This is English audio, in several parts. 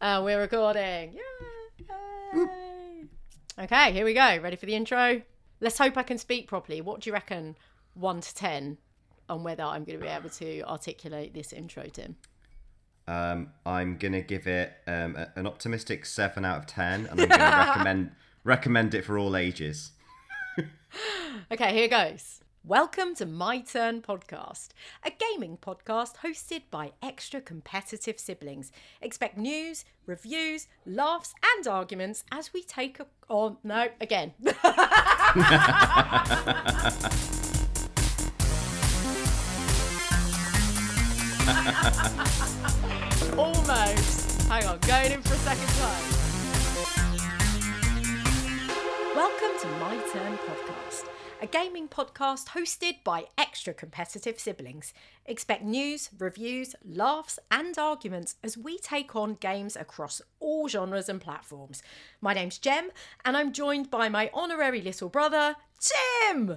Uh, we're recording. Yay! Okay, here we go. Ready for the intro? Let's hope I can speak properly. What do you reckon, 1 to 10, on whether I'm going to be able to articulate this intro, Tim? Um, I'm gonna give it um, a- an optimistic seven out of ten, and I'm gonna recommend recommend it for all ages. Okay, here goes. Welcome to My Turn Podcast, a gaming podcast hosted by extra competitive siblings. Expect news, reviews, laughs, and arguments as we take a. Oh, no, again. Almost. Hang on, going in for a second time. Welcome to My Turn Podcast, a gaming podcast hosted by extra competitive siblings. Expect news, reviews, laughs, and arguments as we take on games across all genres and platforms. My name's Jem, and I'm joined by my honorary little brother, Tim.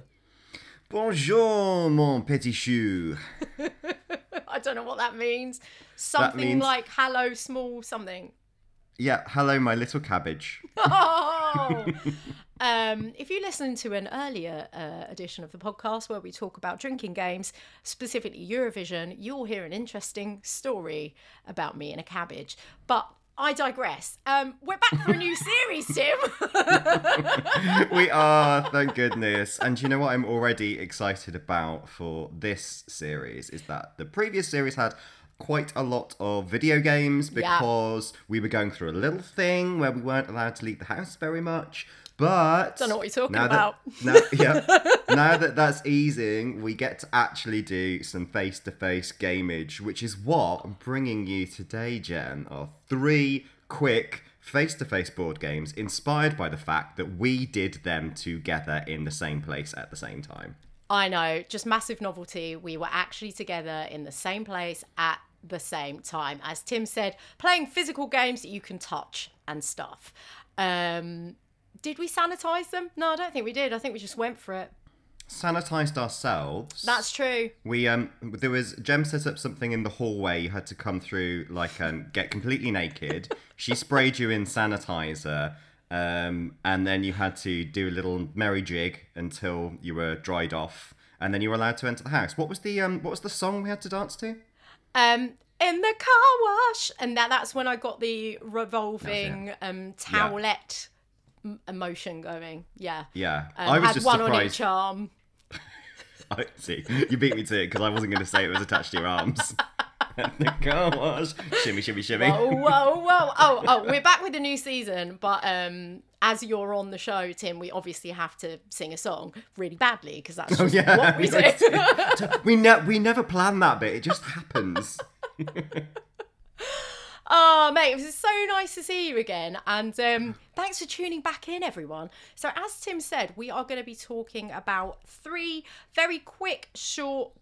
Bonjour, mon petit chou. I don't know what that means. Something means- like hello, small something. Yeah, hello, my little cabbage. Oh! um, if you listen to an earlier uh, edition of the podcast where we talk about drinking games, specifically Eurovision, you'll hear an interesting story about me and a cabbage. But I digress. Um, we're back for a new series, Tim. we are, thank goodness. And you know what I'm already excited about for this series is that the previous series had quite a lot of video games Yeah. because we were going through a little thing where we weren't allowed to leave the house very much. But Don't know what you're talking now about. That, now, yeah, now that that's easing, we get to actually do some face-to-face gamage, which is what I'm bringing you today, Jem. Are three quick face-to-face board games inspired by the fact that we did them together in the same place at the same time. I know, just massive novelty. We were actually together in the same place at the same time. As Tim said, playing physical games that you can touch and stuff. Um, did we sanitize them? No, I don't think we did. I think we just went for it. Sanitized ourselves. That's true. We um there was Jem set up something in the hallway. You had to come through like um get completely naked. she sprayed you in sanitizer, um and then you had to do a little merry jig until you were dried off, and then you were allowed to enter the house. What was the um what was the song we had to dance to? Um, in the car wash, and that, that's when I got the revolving um towelette m- emotion going. Yeah. Yeah, Um, I was had just one on each surprised. arm. I see you beat me to it because I wasn't going to say it was attached to your arms. the car wash, shimmy, shimmy, shimmy. Whoa, whoa, whoa! Oh, oh, we're back with a new season, but um, as you're on the show, Tim, we obviously have to sing a song really badly because that's just Oh, yeah, what we do. we ne- we never plan that bit. It just happens. oh, mate, it was so nice to see you again, and um, thanks for tuning back in, everyone. So, as Tim said, we are going to be talking about three very quick, short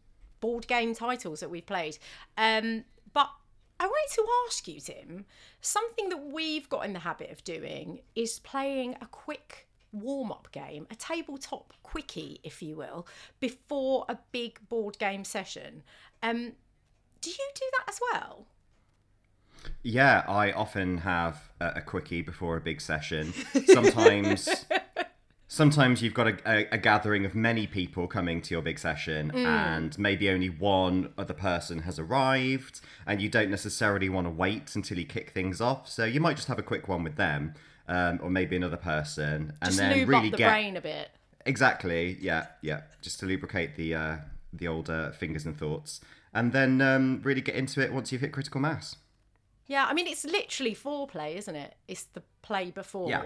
board game titles that we've played. Um, I wanted to ask you, Tim, something that we've got in the habit of doing is playing a quick warm up game, a tabletop quickie, if you will, before a big board game session. Um, do you do that as well? Yeah, I often have a, a quickie before a big session. Sometimes, sometimes you've got a, a, a gathering of many people coming to your big session, and maybe only one other person has arrived, and you don't necessarily want to wait until you kick things off. So you might just have a quick one with them, um, or maybe another person, and Just then really the get brain a bit. exactly, yeah, yeah, just to lubricate the uh, the older fingers and thoughts, and then um, really get into it once you've hit critical mass. Yeah, I mean it's literally foreplay, isn't it? It's the play before Yeah.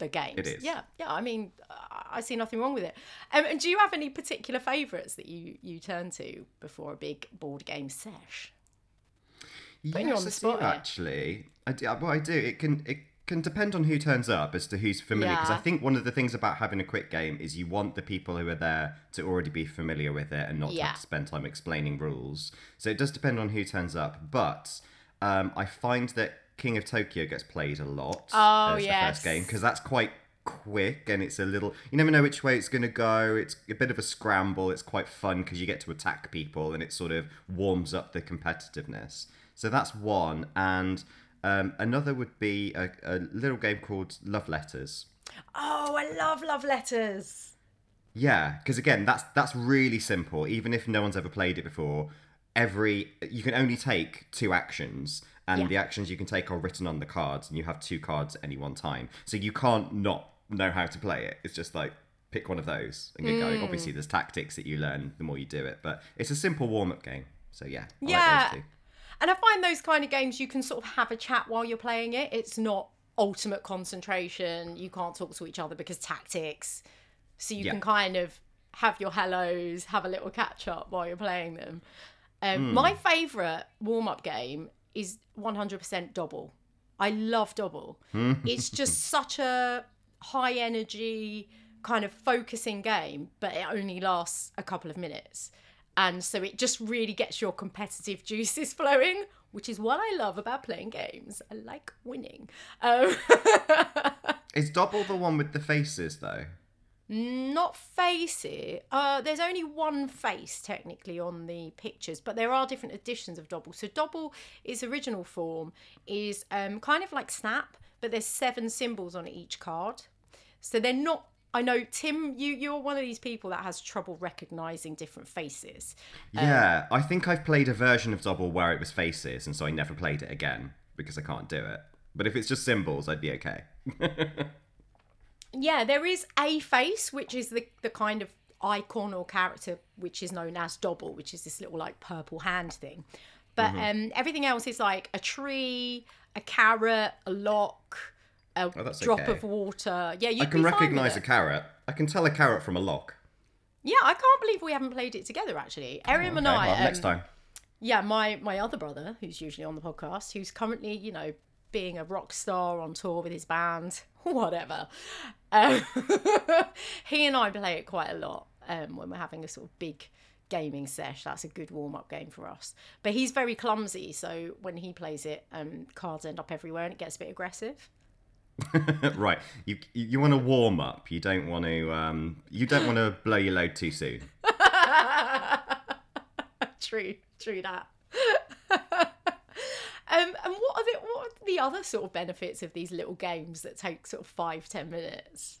The games. It is. Yeah, yeah. I mean, I I see nothing wrong with it. Um, and do you have any particular favourites that you you turn to before a big board game sesh? Putting yes, on the I spot do, actually. I do, well, I do. It can it can depend on who turns up as to who's familiar. Because I think one of the things about having a quick game is you want the people who are there to already be familiar with it and not Yeah. have to spend time explaining rules. So it does depend on who turns up. But um, I find that King of Tokyo gets played a lot Oh, as the first game because that's quite quick and it's a little you never know which way it's going to go it's a bit of a scramble it's quite fun because you get to attack people and it sort of warms up the competitiveness so that's one and Um, another would be a, a little game called Love Letters. Oh, I love love letters. Yeah, because again, that's that's really simple. Even if no one's ever played it before, every you can only take two actions, and Yeah. the actions you can take are written on the cards, and you have two cards at any one time. So you can't not know how to play it. It's just like pick one of those and get Mm. going. Obviously, there's tactics that you learn the more you do it, but it's a simple warm up game. So yeah, I Yeah. like. And I find those kind of games you can sort of have a chat while you're playing it. It's not ultimate concentration. You can't talk to each other because tactics. So you Yeah. can kind of have your hellos, have a little catch up while you're playing them. Um, Hmm. My favourite warm up game is 100% Dobble. I love Dobble. Hmm. it's just such a high energy, kind of focusing game, but it only lasts a couple of minutes. And so it just really gets your competitive juices flowing, which is what I love about playing games. I like winning. Um, Is Dobble the one with the faces though? Not face it. Uh, there's only one face technically on the pictures, but there are different editions of Dobble. So Dobble, its original form is um, kind of like Snap, but there's seven symbols on each card. So they're not. I know Tim, you you're one of these people that has trouble recognizing different faces. Yeah, I think I've played a version of Dobble where it was faces, and so I never played it again because I can't do it. But if it's just symbols, I'd be okay. Yeah, there is a face, which is the the kind of icon or character which is known as Dobble, which is this little like purple hand thing. But um, everything else is like a tree, a carrot, a lock, a Oh, drop okay. of water. Yeah, you can recognise a carrot. I can tell a carrot from a lock. Yeah, I can't believe we haven't played it together. Actually, Ariam and Okay, I. well, um, next time. yeah, my my other brother, who's usually on the podcast, who's currently, you know, being a rock star on tour with his band, whatever. Um, he and I play it quite a lot um, when we're having a sort of big gaming sesh. That's a good warm up game for us. But he's very clumsy, so when he plays it, um, cards end up everywhere and it gets a bit aggressive. right, you you want to warm up. You don't want to um you don't want to blow your load too soon. true, true that. Um, and what are the what are the other sort of benefits of these little games that take sort of five ten minutes?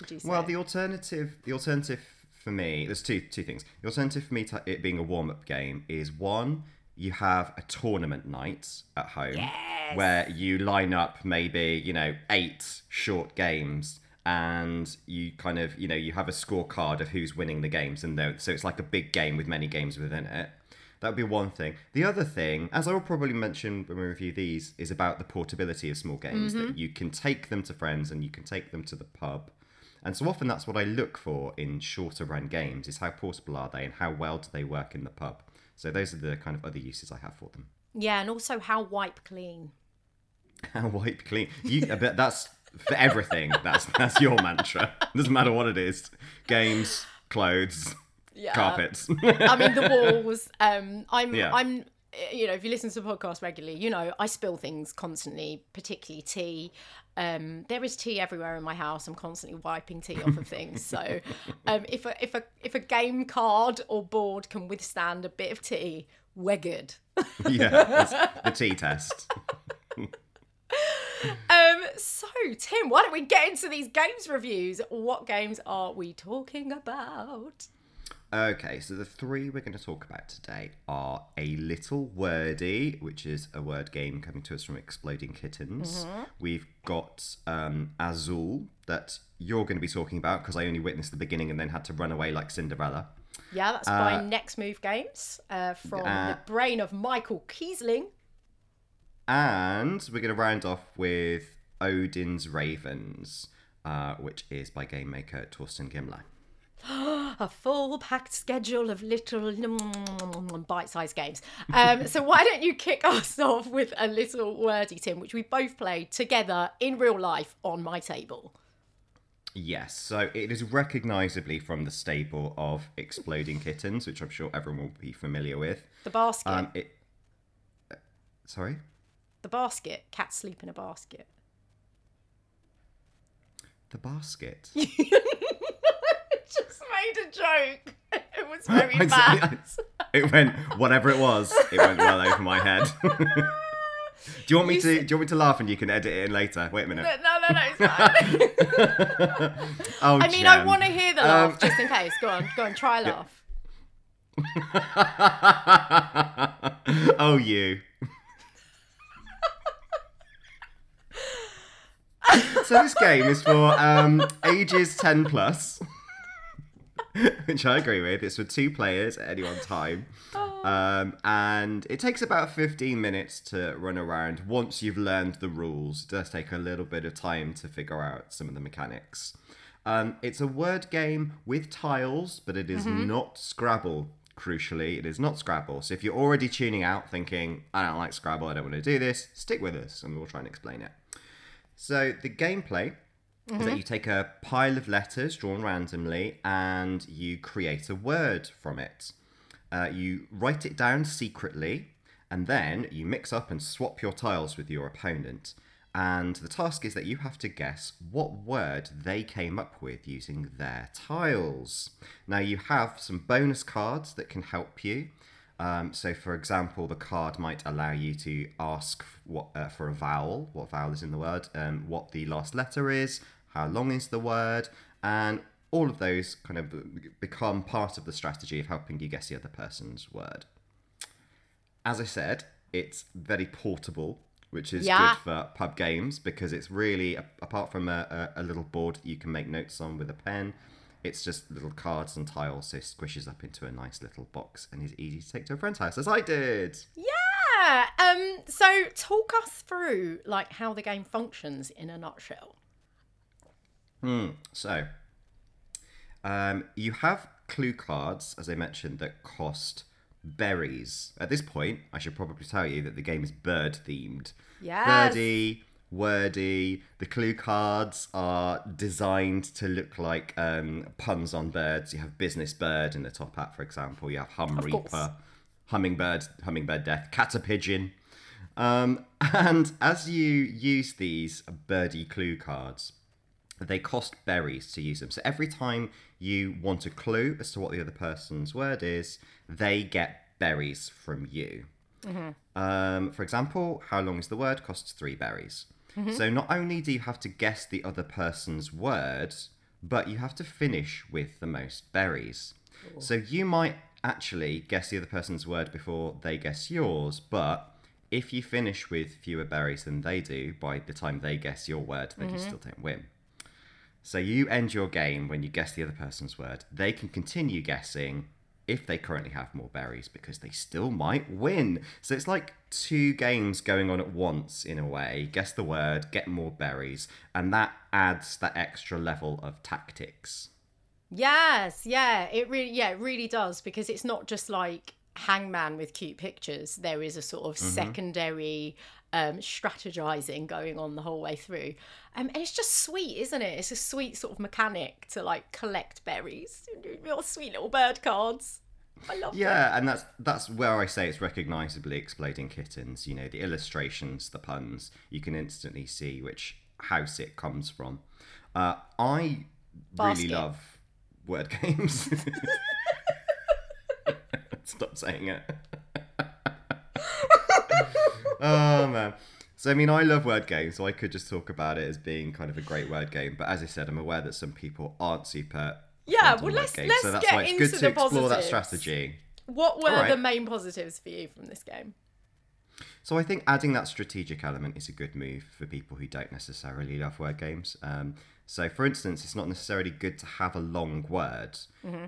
Would you say? Well, the alternative, the alternative for me, there's two two things. The alternative for me to it being a warm up game is one, you have a tournament night at home Yes. where you line up maybe you know eight short games. And you kind of, you know, you have a scorecard of who's winning the games, and so it's like a big game with many games within it. That would be one thing. The other thing, as I will probably mention when we review these, is about the portability of small games that mm-hmm. you can take them to friends and you can take them to the pub. And so often that's what I look for in shorter run games is how portable are they and how well do they work in the pub. So those are the kind of other uses I have for them. yeah, and also how wipe clean. How wipe clean. You but that's for everything. That's that's your mantra. Doesn't matter what it is. Games, clothes, Yeah. carpets. I mean the walls. Um, I'm Yeah. I'm you know if you listen to the podcast regularly, you know I spill things constantly, particularly tea. Um, there is tea everywhere in my house. I'm constantly wiping tea off of things. So um, if a if a if a game card or board can withstand a bit of tea, we're good. yeah, the tea test. Um, so Tim, why don't we get into these games reviews? What games are we talking about? Okay, so the three we're going to talk about today are A Little Wordy, which is a word game coming to us from Exploding Kittens. We've got um, Azul, that you're going to be talking about because I only witnessed the beginning and then had to run away like Cinderella. Yeah, that's by Next Move Games uh, from uh, the brain of Michael Kiesling. And we're going to round off with Odin's Ravens, uh, which is by game maker Thorsten Gimmler. a full packed schedule of little bite sized games. Um, so, why don't you kick us off with a little wordy, Tim, which we both played together in real life on my table? Yes, so it is recognisably from the stable of Exploding Kittens, which I'm sure everyone will be familiar with. The basket. Um, it. uh, Sorry. the basket. Cats sleep in a basket. The basket. Just made a joke. It was very bad. sorry, It went whatever it was. It went well over my head. Do you want me You to? said- Do you want me to laugh and you can edit it in later? Wait a minute. No, no, no, it's fine. Oh, I mean, I want to hear the Um, laugh just in case. Go on, go on, try a laugh. oh, you. so this game is for um, ages 10 plus, which I agree with. It's for two players at any one time. Um, and it takes about 15 minutes to run around once you've learned the rules. It does take a little bit of time to figure out some of the mechanics. Um, it's a word game with tiles, but it is not Scrabble. Crucially, it is not Scrabble. So if you're already tuning out thinking, I don't like Scrabble, I don't want to do this, stick with us and we'll try and explain it. So the gameplay is that you take a pile of letters drawn randomly and you create a word from it. Uh, you write it down secretly and then you mix up and swap your tiles with your opponent. And the task is that you have to guess what word they came up with using their tiles. Now, you have some bonus cards that can help you. Um, so, for example, the card might allow you to ask what uh, for a vowel, what vowel is in the word, um, what the last letter is, how long is the word, and all of those kind of become part of the strategy of helping you guess the other person's word. As I said, it's very portable, which is Yeah. good for pub games because it's really, apart from a, a, little board that you can make notes on with a pen, it's just little cards and tiles, so it squishes up into a nice little box and is easy to take to a friend's house, as I did. Yeah. Um. So talk us through like how the game functions in a nutshell. So, um, you have clue cards, as I mentioned, that cost berries. At this point, I should probably tell you that the game is bird themed. Yes. Birdie, wordy. The clue cards are designed to look like um, puns on birds. You have business bird in the top hat, for example. You have hum course. reaper, hummingbird, hummingbird death, caterpigeon. Um, and as you use these birdie clue cards, they cost berries to use them. So every time you want a clue as to what the other person's word is, they get berries from you. Mm-hmm. Um, for example, how long is the word costs three berries. Mm-hmm. So not only do you have to guess the other person's word, but you have to finish with the most berries. So you might actually guess the other person's word before they guess yours, but if you finish with fewer berries than they do by the time they guess your word, then you mm-hmm. still don't win. So you end your game when you guess the other person's word. They can continue guessing if they currently have more berries because they still might win. So it's like two games going on at once in a way. Guess the word, get more berries, and that adds that extra level of tactics. Yes, yeah, it really yeah, it really does because it's not just like hangman with cute pictures. There is a sort of mm-hmm. secondary um strategizing going on the whole way through. Um and it's just sweet, isn't it? It's a sweet sort of mechanic to like collect berries. Your sweet little bird cards. I love them. Yeah, and that's that's where I say it's recognisably exploding kittens. You know, the illustrations, the puns, you can instantly see which house it comes from. Uh, I Basket. really love word games. Stop saying it. Oh man. So I mean, I love word games, so I could just talk about it as being kind of a great word game. But as I said, I'm aware that some people aren't super. Yeah, well, let's- games, let's so that's get why it's into good to the explore that strategy. What were Alright. the main positives for you from this game? So I think adding that strategic element is a good move for people who don't necessarily love word games. Um, so, for instance, it's not necessarily good to have a long word.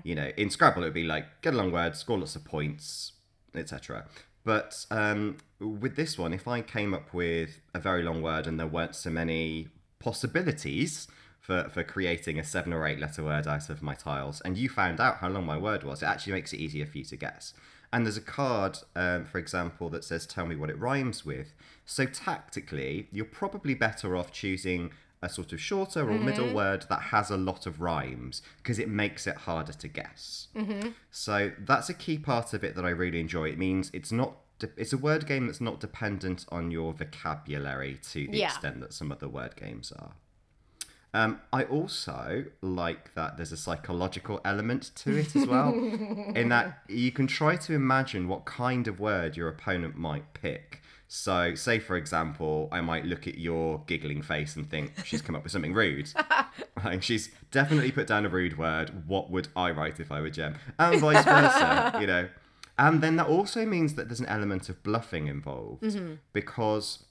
You know, in Scrabble, it would be like get a long word, score lots of points, etc. But um, with this one, if I came up with a very long word and there weren't so many possibilities for, for creating a seven or eight letter word out of my tiles, and you found out how long my word was, it actually makes it easier for you to guess. And there's a card, um, for example, that says, Tell me what it rhymes with. So tactically, you're probably better off choosing a sort of shorter or middle word that has a lot of rhymes because it makes it harder to guess. So that's a key part of it that I really enjoy. It means it's not. de- It's a word game that's not dependent on your vocabulary to the Yeah. extent that some other word games are. Um, I also like that there's a psychological element to it as well, in that you can try to imagine what kind of word your opponent might pick. So, say for example, I might look at your giggling face and think she's come up with something rude. like, she's definitely put down a rude word. What would I write if I were Jem? And vice versa, you know. And then that also means that there's an element of bluffing involved mm-hmm. because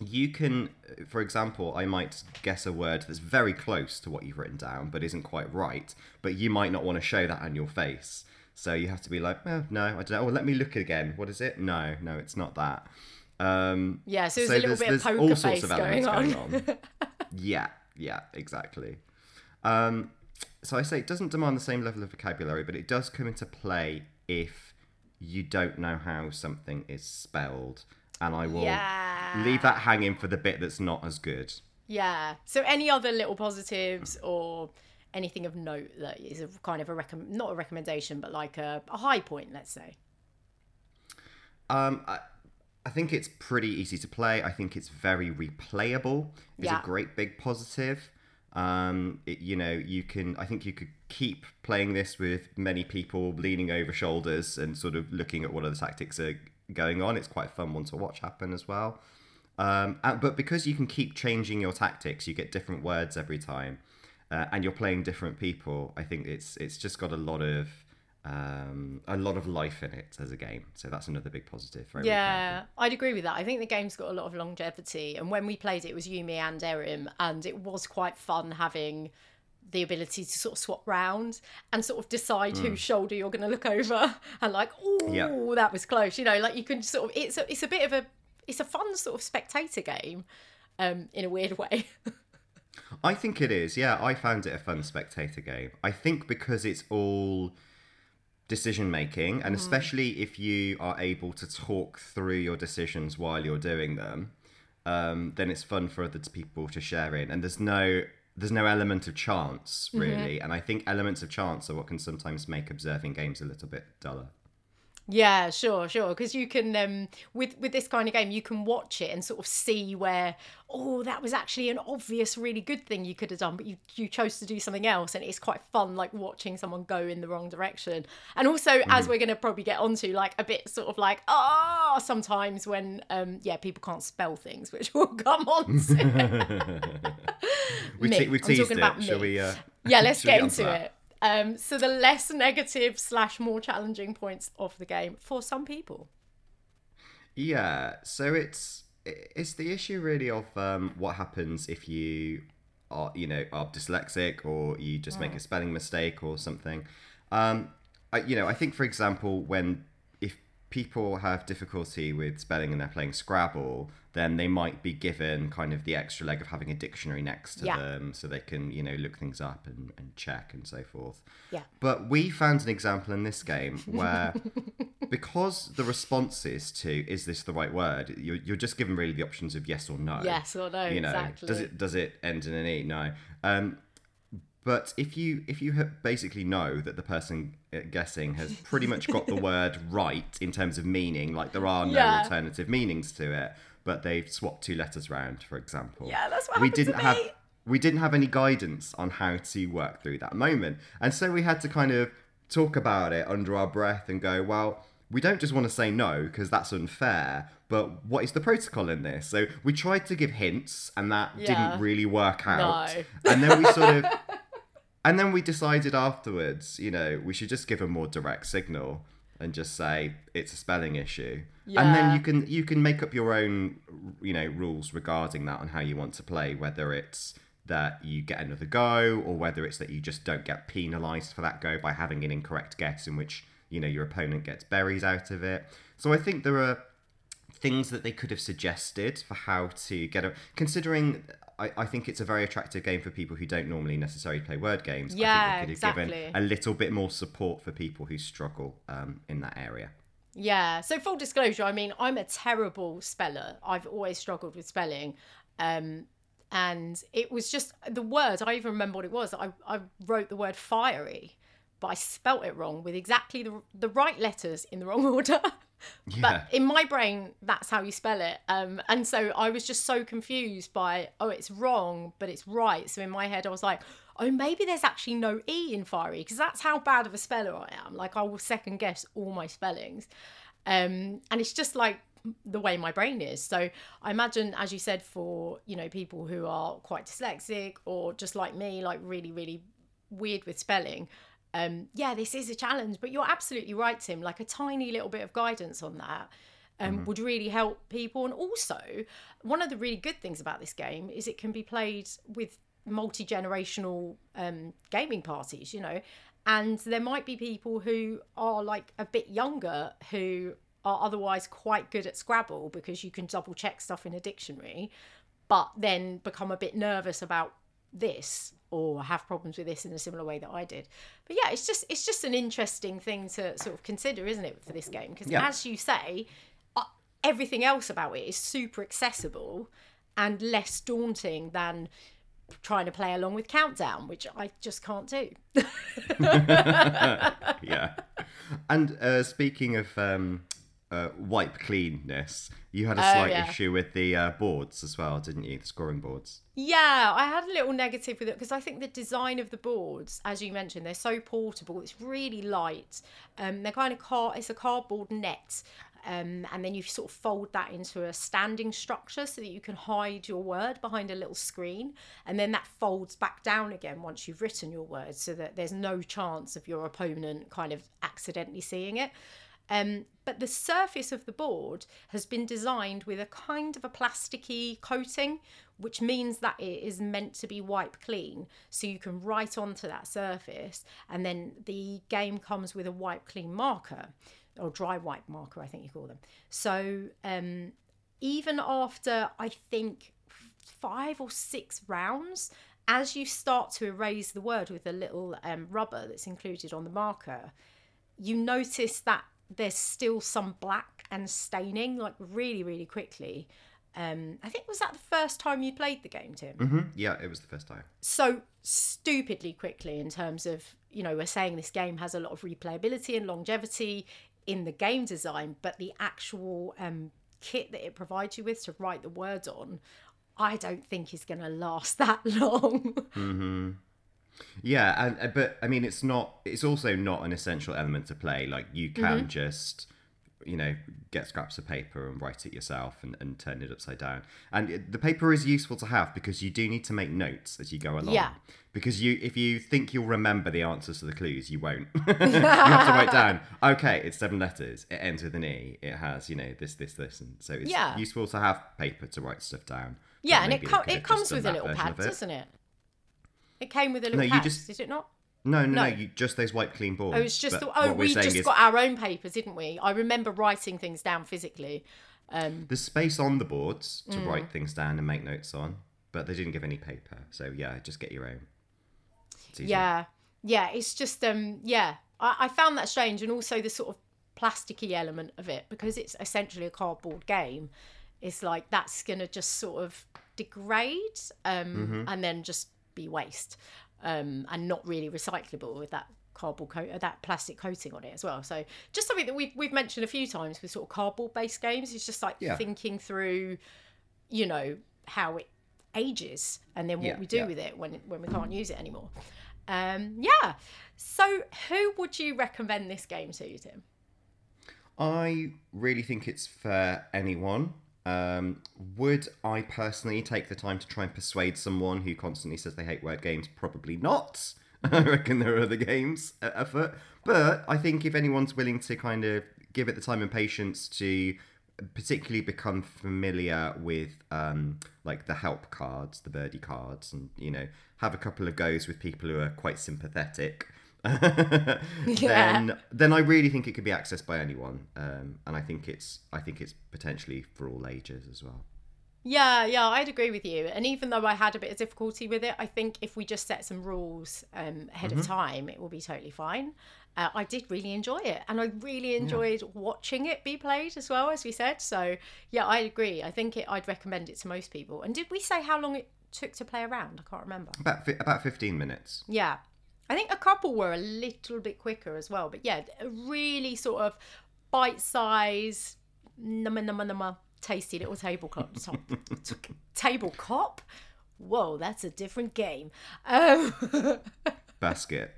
you can, for example, I might guess a word that's very close to what you've written down but isn't quite right, but you might not want to show that on your face. So you have to be like, oh, no, I don't know. Well, let me look again. What is it? No, no, it's not that. Um, Yeah, so there's a little bit of poker face going on. yeah, yeah, exactly. Um, so I say it doesn't demand the same level of vocabulary, but it does come into play if you don't know how something is spelled. And I will Yeah. leave that hanging for the bit that's not as good. Yeah. So any other little positives or anything of note that is a kind of a recomm not a recommendation, but like a, a high point, let's say. Um, I, I think it's pretty easy to play. I think it's very replayable. It's Yeah. a great big positive. Um, it, you know, you can. I think you could keep playing this with many people leaning over shoulders and sort of looking at what other tactics are going on. It's quite a fun one to watch happen as well. Um, and, but because you can keep changing your tactics, you get different words every time, uh, and you're playing different people. I think it's it's just got a lot of um, a lot of life in it as a game. So that's another big positive. Very Yeah, I'd agree with that. I think the game's got a lot of longevity, and when we played it, it was Yumi and Erim, and it was quite fun having the ability to sort of swap round and sort of decide whose shoulder you're going to look over, and like, oh, Mm. Yeah. that was close. You know, like you can sort of it's a, it's a bit of a it's a fun sort of spectator game, um, in a weird way. I think it is. Yeah, I found it a fun spectator game. I think because it's all decision making, and especially if you are able to talk through your decisions while you're doing them, um, then it's fun for other people to share in. And there's no there's no element of chance really, and I think elements of chance are what can sometimes make observing games a little bit duller. Yeah, sure, sure. Because you can, um, with with this kind of game, you can watch it and sort of see where, oh, that was actually an obvious, really good thing you could have done, but you you chose to do something else, and it's quite fun, like watching someone go in the wrong direction. And also, as we're going to probably get onto, like a bit sort of like, ah, sometimes when, um, yeah, people can't spell things, which we'll come on. We te- we I'm teased it. about Shall we? Uh, yeah, let's get into it. Um, so the less negative slash more challenging points of the game for some people. Yeah, so it's it's the issue really of um, what happens if you are you know are dyslexic or you just make a spelling mistake or something. Um, I, you know, I think for example when people have difficulty with spelling and they're playing Scrabble, then they might be given kind of the extra leg of having a dictionary next to Yeah. them so they can you know look things up and, and check and so forth. Yeah. But we found an example in this game where, because the responses to "is this the right word?" you're, you're just given really the options of yes or no. Yes or no, You know, exactly. does it does it end in an e? No. Um, but if you if you basically know that the person uh, guessing has pretty much got the word right in terms of meaning, like there are no Yeah. alternative meanings to it, but they've swapped two letters round, for example. Yeah, that's what we didn't have we didn't have any guidance on how to work through that moment. And so we had to kind of talk about it under our breath and go, well, we don't just want to say no because that's unfair, but what is the protocol in this? So we tried to give hints and that Yeah. didn't really work out. No. And then we sort of and then we decided afterwards, you know, we should just give a more direct signal and just say it's a spelling issue. And then you can you can make up your own you know rules regarding that on how you want to play whether it's that you get another go or whether it's that you just don't get penalized for that go by having an incorrect guess in which you know your opponent gets berries out of it. So I think there are things that they could have suggested for how to get a considering I, I think it's a very attractive game for people who don't normally necessarily play word games. Yeah, I think could have exactly. given a little bit more support for people who struggle um, in that area. Yeah. So full disclosure, I mean, I'm a terrible speller. I've always struggled with spelling. Um, and it was just the word, I even remember what it was. I, I wrote the word fiery, but I spelt it wrong with exactly the, the right letters in the wrong order. Yeah. But in my brain, that's how you spell it. Um, and so I was just so confused by, oh, it's wrong, but it's right. So in my head, I was like, oh, maybe there's actually no E in fiery, because that's how bad of a speller I am. Like, I will second guess all my spellings. Um, and it's just like the way my brain is. So I imagine, as you said, for you know people who are quite dyslexic or just like me, like really really weird with spelling. Um, yeah, this is a challenge, but you're absolutely right, Tim. Like a tiny little bit of guidance on that um, would really help people. And also, one of the really good things about this game is it can be played with multi generational um, gaming parties, you know. And there might be people who are like a bit younger who are otherwise quite good at Scrabble because you can double check stuff in a dictionary, but then become a bit nervous about this or have problems with this in a similar way that I did. But yeah, it's just it's just an interesting thing to sort of consider, isn't it, for this game? Because Yeah. as you say, uh, everything else about it is super accessible and less daunting than trying to play along with Countdown, which I just can't do. yeah. And uh, speaking of um, uh, wipe cleanness, you had a Oh, slight yeah. issue with the uh, boards as well, didn't you? The scoring boards. Yeah, I had a little negative with it because I think the design of the boards, as you mentioned, they're so portable. It's really light. Um, they're kind of car. It's a cardboard net, um, and then you sort of fold that into a standing structure so that you can hide your word behind a little screen, and then that folds back down again once you've written your word, so that there's no chance of your opponent kind of accidentally seeing it. Um, but the surface of the board has been designed with a kind of a plasticky coating, which means that it is meant to be wipe clean. So you can write onto that surface, and then the game comes with a wipe clean marker or dry wipe marker, I think you call them. So um, even after I think five or six rounds, as you start to erase the word with a little um, rubber that's included on the marker, you notice that there's still some black and staining like really really quickly. Um i think was that the first time you played the game tim? Hmm Yeah, it was the first time. so stupidly quickly in terms of you know we're saying this game has a lot of replayability and longevity in the game design but the actual um kit that it provides you with to write the words on i don't think is going to last that long Yeah, and uh, but I mean, it's not. It's also not an essential element to play. Like you can Mm-hmm. just, you know, get scraps of paper and write it yourself and, and turn it upside down. And it, the paper is useful to have because you do need to make notes as you go along. Yeah. Because you, if you think you'll remember the answers to the clues, you won't. you have to write down. Okay, it's seven letters. It ends with an e. It has, you know, this, this, this, and so it's Yeah. usable to have paper to write stuff down. yeah and it, maybe co- they could it comes with a little pad doesn't it it came with a little you just- did it not No, no, no, No. you just those white clean boards. Oh, it's just the, oh, we just is got our own papers, didn't we? I remember writing things down physically. Um, There's space on the boards to Mm. write things down and make notes on, but they didn't give any paper. So yeah, just get your own. Yeah, yeah, it's just um, yeah, I, I found that strange, and also the sort of plasticky element of it because it's essentially a cardboard game. It's like that's gonna just sort of degrade um, Mm-hmm. and then just be waste um, and not really recyclable with that cardboard coat uh, that plastic coating on it as well so just something that we've, we've mentioned a few times with sort of cardboard based games it's just like Yeah. thinking through you know how it ages and then what Yeah, we do yeah. with it when when we can't use it anymore um yeah so who would you recommend this game to tim I really think it's for anyone. Um, would I personally take the time to try and persuade someone who constantly says they hate word games? Probably not. I reckon there are other games a- afoot. But I think if anyone's willing to kind of give it the time and patience to particularly become familiar with um, like the help cards, the birdie cards, and you know have a couple of goes with people who are quite sympathetic, then then I really think it could be accessed by anyone, um, and I think it's I think it's potentially for all ages as well. Yeah, yeah, I'd agree with you. And even though I had a bit of difficulty with it, I think if we just set some rules um, ahead Mm-hmm. of time, it will be totally fine. Uh, I did really enjoy it, and I really enjoyed watching it be played as well, as we said. So yeah, I agree. I think it, I'd recommend it to most people. And did we say how long it took to play around? I can't remember. About fi- about fifteen minutes. Yeah. I think a couple were a little bit quicker as well. But yeah, really sort of bite size, numma numma numma, tasty little tabletop. top- table cop? Whoa, that's a different game. Um, Basket.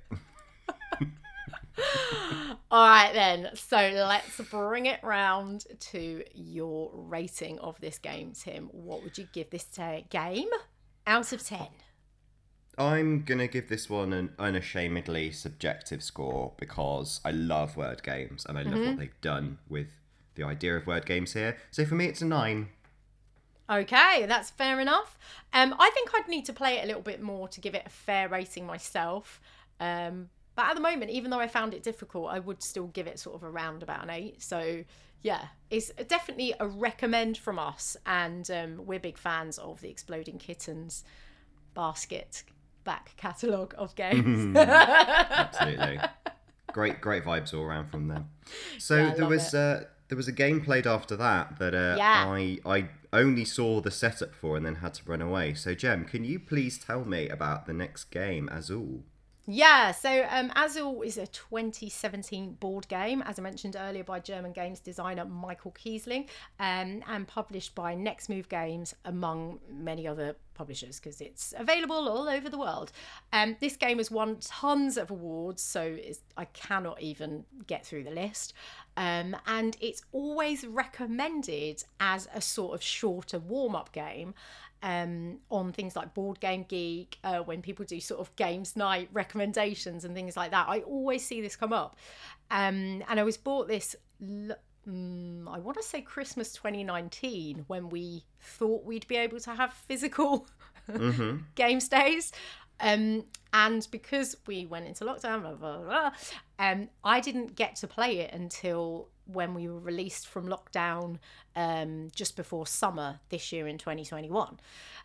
All right, then. So let's bring it round to your rating of this game, Tim. What would you give this ta- game out of 10? I'm gonna give this one an unashamedly subjective score because I love word games and I love what they've done with the idea of word games here. So for me, it's a nine. Okay, that's fair enough. Um, I think I'd need to play it a little bit more to give it a fair rating myself. Um, but at the moment, even though I found it difficult, I would still give it sort of around about an eight. So yeah, it's definitely a recommend from us, and um, we're big fans of the Exploding Kittens basket back catalogue of games. Absolutely, great, great vibes all around from them. So Yeah, there was uh, there was a game played after that that uh, Yeah. I I only saw the setup for and then had to run away. So Jem, can you please tell me about the next game, Azul? Yeah, so um, Azul is a 2017 board game, as I mentioned earlier, by German games designer Michael Kiesling, um, and published by Next Move Games, among many other publishers, because it's available all over the world. Um, this game has won tons of awards, so I cannot even get through the list. Um, and it's always recommended as a sort of shorter warm up game um, on things like Board Game Geek, uh, when people do sort of games night recommendations and things like that. I always see this come up. Um, and I was bought this, mm, I want to say Christmas 2019, when we thought we'd be able to have physical games days. Um, and because we went into lockdown, blah, blah, blah, um, I didn't get to play it until when we were released from lockdown um, just before summer this year in 2021.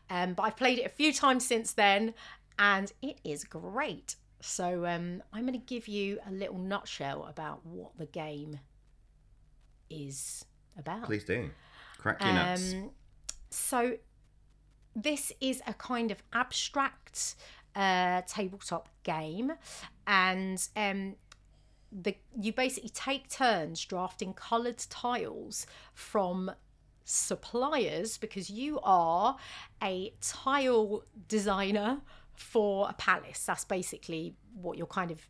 Um, but I've played it a few times since then, and it is great. So um, I'm going to give you a little nutshell about what the game is about. Please do. Crack your nuts. Um, so this is a kind of abstract uh, tabletop game, and um, the you basically take turns drafting coloured tiles from suppliers because you are a tile designer for a palace. That's basically what your kind of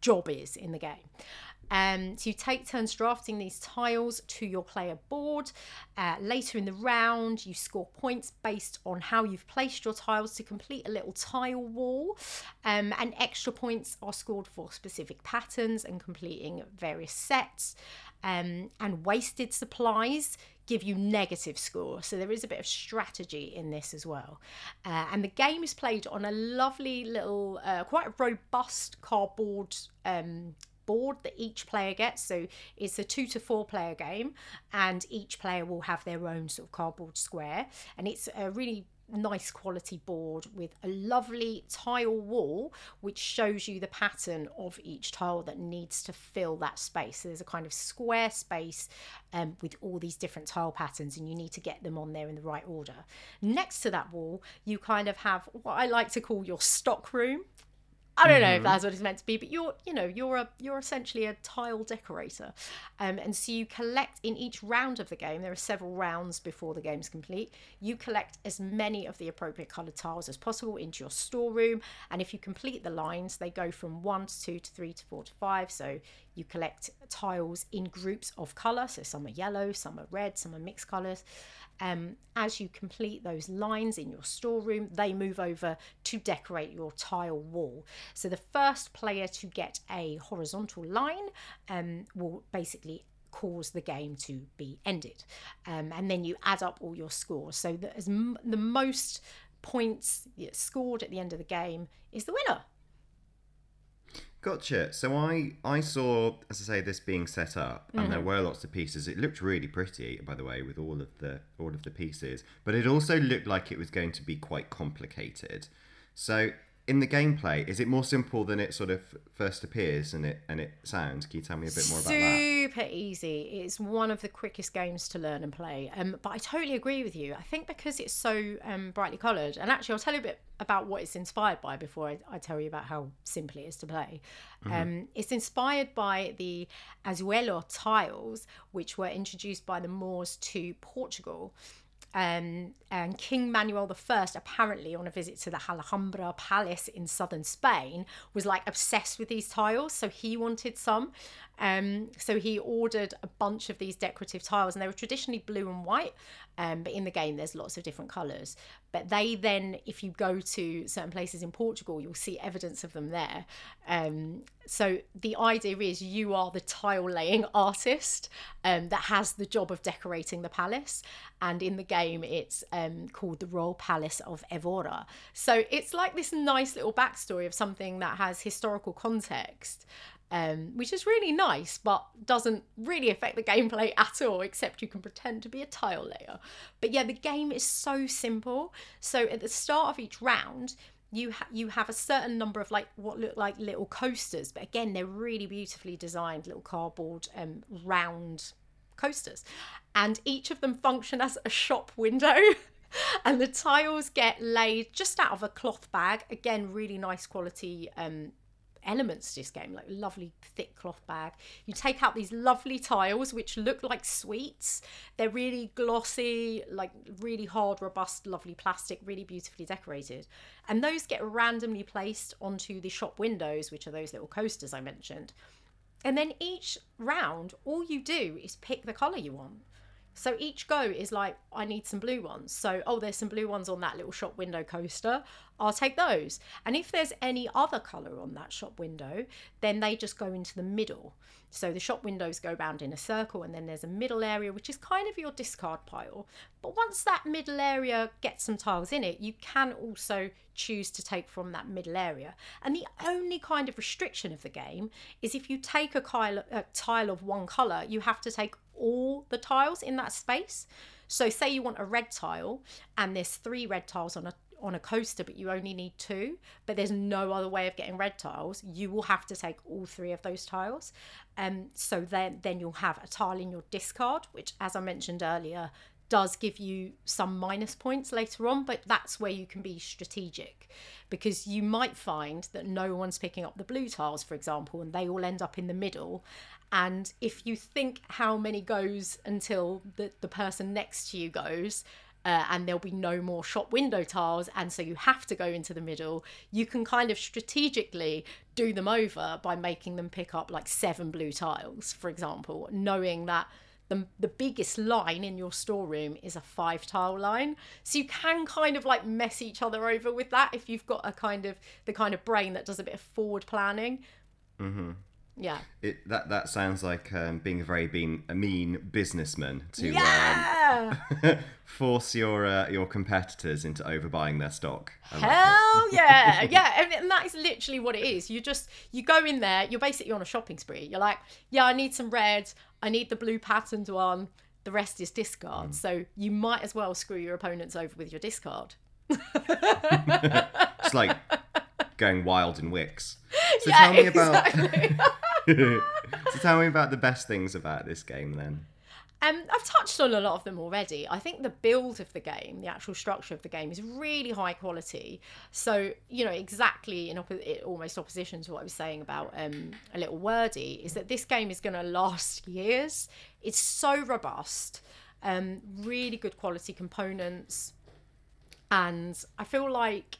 job is in the game. Um, so you take turns drafting these tiles to your player board. Uh, later in the round, you score points based on how you've placed your tiles to complete a little tile wall. Um, and extra points are scored for specific patterns and completing various sets. Um, and wasted supplies give you negative score. So there is a bit of strategy in this as well. Uh, and the game is played on a lovely little, uh, quite robust cardboard um, board that each player gets. So it's a two to four player game, and each player will have their own sort of cardboard square. And it's a really nice quality board with a lovely tile wall which shows you the pattern of each tile that needs to fill that space so there's a kind of square space um, with all these different tile patterns and you need to get them on there in the right order next to that wall you kind of have what i like to call your stock room I don't know if that's what it's meant to be, but you're, you know, you're a you're essentially a tile decorator, um, and so you collect in each round of the game. There are several rounds before the game's complete. You collect as many of the appropriate coloured tiles as possible into your storeroom, and if you complete the lines, they go from one to two to three to four to five. So you collect tiles in groups of colour. So some are yellow, some are red, some are mixed colours. Um, as you complete those lines in your storeroom, they move over to decorate your tile wall. So the first player to get a horizontal line um, will basically cause the game to be ended. Um, and then you add up all your scores. So m- the most points scored at the end of the game is the winner. Gotcha. So I I saw, as I say, this being set up, and there mm-hmm. were lots of pieces. It looked really pretty, by the way, with all of the all of the pieces. But it also looked like it was going to be quite complicated. So in the gameplay, is it more simple than it sort of first appears and it and it sounds? Can you tell me a bit more about that? Super easy. It's one of the quickest games to learn and play. Um, but I totally agree with you. I think because it's so um, brightly coloured, and actually, I'll tell you a bit about what it's inspired by before I, I tell you about how simple it is to play. Um, it's inspired by the azulejo tiles, which were introduced by the Moors to Portugal. Um, and King Manuel I, apparently on a visit to the Alhambra Palace in southern Spain, was like obsessed with these tiles. So he wanted some. Um, so he ordered a bunch of these decorative tiles, and they were traditionally blue and white. Um, but in the game, there's lots of different colours. But they then, if you go to certain places in Portugal, you'll see evidence of them there. Um, so the idea is you are the tile laying artist um, that has the job of decorating the palace. And in the game, it's um, called the Royal Palace of Evora. So it's like this nice little backstory of something that has historical context um, which is really nice, but doesn't really affect the gameplay at all, except you can pretend to be a tile layer. But yeah, the game is so simple. So at the start of each round, you ha- you have a certain number of like what look like little coasters, but again, they're really beautifully designed little cardboard um, round coasters, and each of them function as a shop window. and the tiles get laid just out of a cloth bag again really nice quality um, elements to this game, like lovely thick cloth bag. You take out these lovely tiles which look like sweets. They're really glossy, like really hard, robust, lovely plastic, really beautifully decorated. And those get randomly placed onto the shop windows, which are those little coasters I mentioned. And then each round, all you do is pick the colour you want. So each go is like, I need some blue ones. So, oh, there's some blue ones on that little shop window coaster. I'll take those. And if there's any other colour on that shop window, then they just go into the middle. So the shop windows go round in a circle, and then there's a middle area, which is kind of your discard pile. But once that middle area gets some tiles in it, you can also choose to take from that middle area. And the only kind of restriction of the game is if you take a, tile, of one colour, you have to take all the tiles in that space. So say you want a red tile and there's three red tiles on a on a coaster but you only need two but there's no other way of getting red tiles you will have to take all three of those tiles um so then then you'll have a tile in your discard which as i mentioned earlier does give you some minus points later on, but that's where you can be strategic because you might find that no one's picking up the blue tiles, for example, and they all end up in the middle. And if you think how many goes until the, the person next to you goes, uh, and there'll be no more shop window tiles, and so you have to go into the middle, you can kind of strategically do them over by making them pick up like seven blue tiles, for example, knowing that the, the biggest line in your storeroom is a five tile line. So you can kind of like mess each other over with that if you've got a kind of the kind of brain that does a bit of forward planning. Mm-hmm. Yeah. It, that that sounds like um, being a very being a mean businessman to yeah! um, force your uh, your competitors into overbuying their stock. I Hell like yeah, yeah, and, and that is literally what it is. You just you go in there, you're basically on a shopping spree. You're like, yeah, I need some red, I need the blue patterned one. The rest is discard. Mm. So you might as well screw your opponents over with your discard. it's like going wild in Wix. So yeah, tell me about exactly. So tell me about the best things about this game then. Um, I've touched on a lot of them already. I think the build of the game, the actual structure of the game, is really high quality. So you know exactly in almost opposition to what I was saying about um, a little wordy is that this game is going to last years. It's so robust, um, really good quality components, and I feel like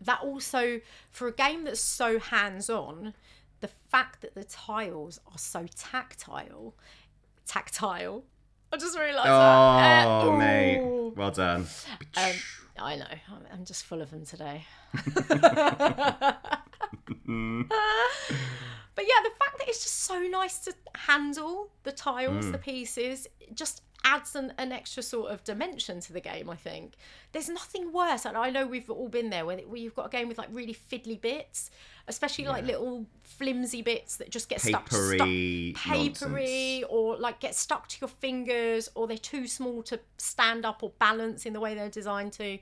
that also for a game that's so hands on the fact that the tiles are so tactile, tactile. I just realised oh, that. Oh, uh, mate. Well done. Um, I know. I'm just full of them today. but yeah, the fact that it's just so nice to handle the tiles, mm. the pieces, just adds an, an extra sort of dimension to the game, I think. There's nothing worse, and I know we've all been there where, where you've got a game with like really fiddly bits, especially yeah. like little flimsy bits that just get papery stuck, papery, nonsense. or like get stuck to your fingers, or they're too small to stand up or balance in the way they're designed to.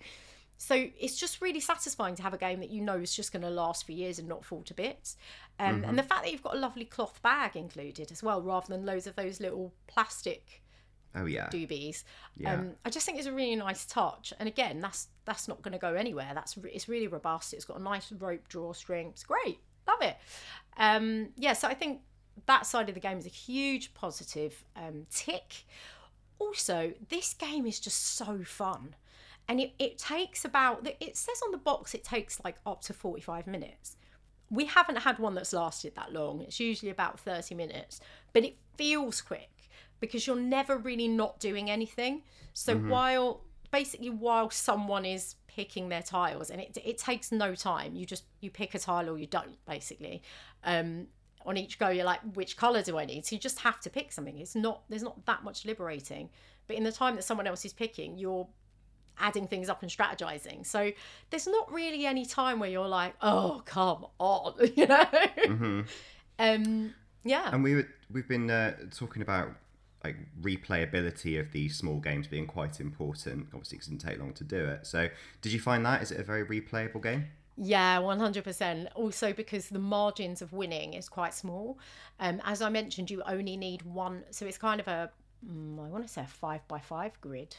So it's just really satisfying to have a game that you know is just going to last for years and not fall to bits. Um, mm-hmm. And the fact that you've got a lovely cloth bag included as well, rather than loads of those little plastic Oh yeah. Doobies. Yeah. Um, I just think it's a really nice touch, and again, that's that's not going to go anywhere. That's it's really robust. It's got a nice rope drawstring. It's great. Love it. Um, yeah, so I think that side of the game is a huge positive um, tick. Also, this game is just so fun. And it, it takes about, it says on the box it takes like up to 45 minutes. We haven't had one that's lasted that long. It's usually about 30 minutes, but it feels quick because you're never really not doing anything. So while, basically, while someone is picking their tiles and it, it takes no time you just you pick a tile or you don't basically. Um on each go you're like which color do i need? So you just have to pick something. It's not there's not that much liberating. But in the time that someone else is picking you're adding things up and strategizing. So there's not really any time where you're like oh come on you know? Um yeah. And we were we've been uh, talking about like replayability of these small games being quite important. Obviously, it didn't take long to do it. So, did you find that? Is it a very replayable game? Yeah, 100%. Also, because the margins of winning is quite small. Um, as I mentioned, you only need one. So it's kind of a, mm, I want to say a five by five grid.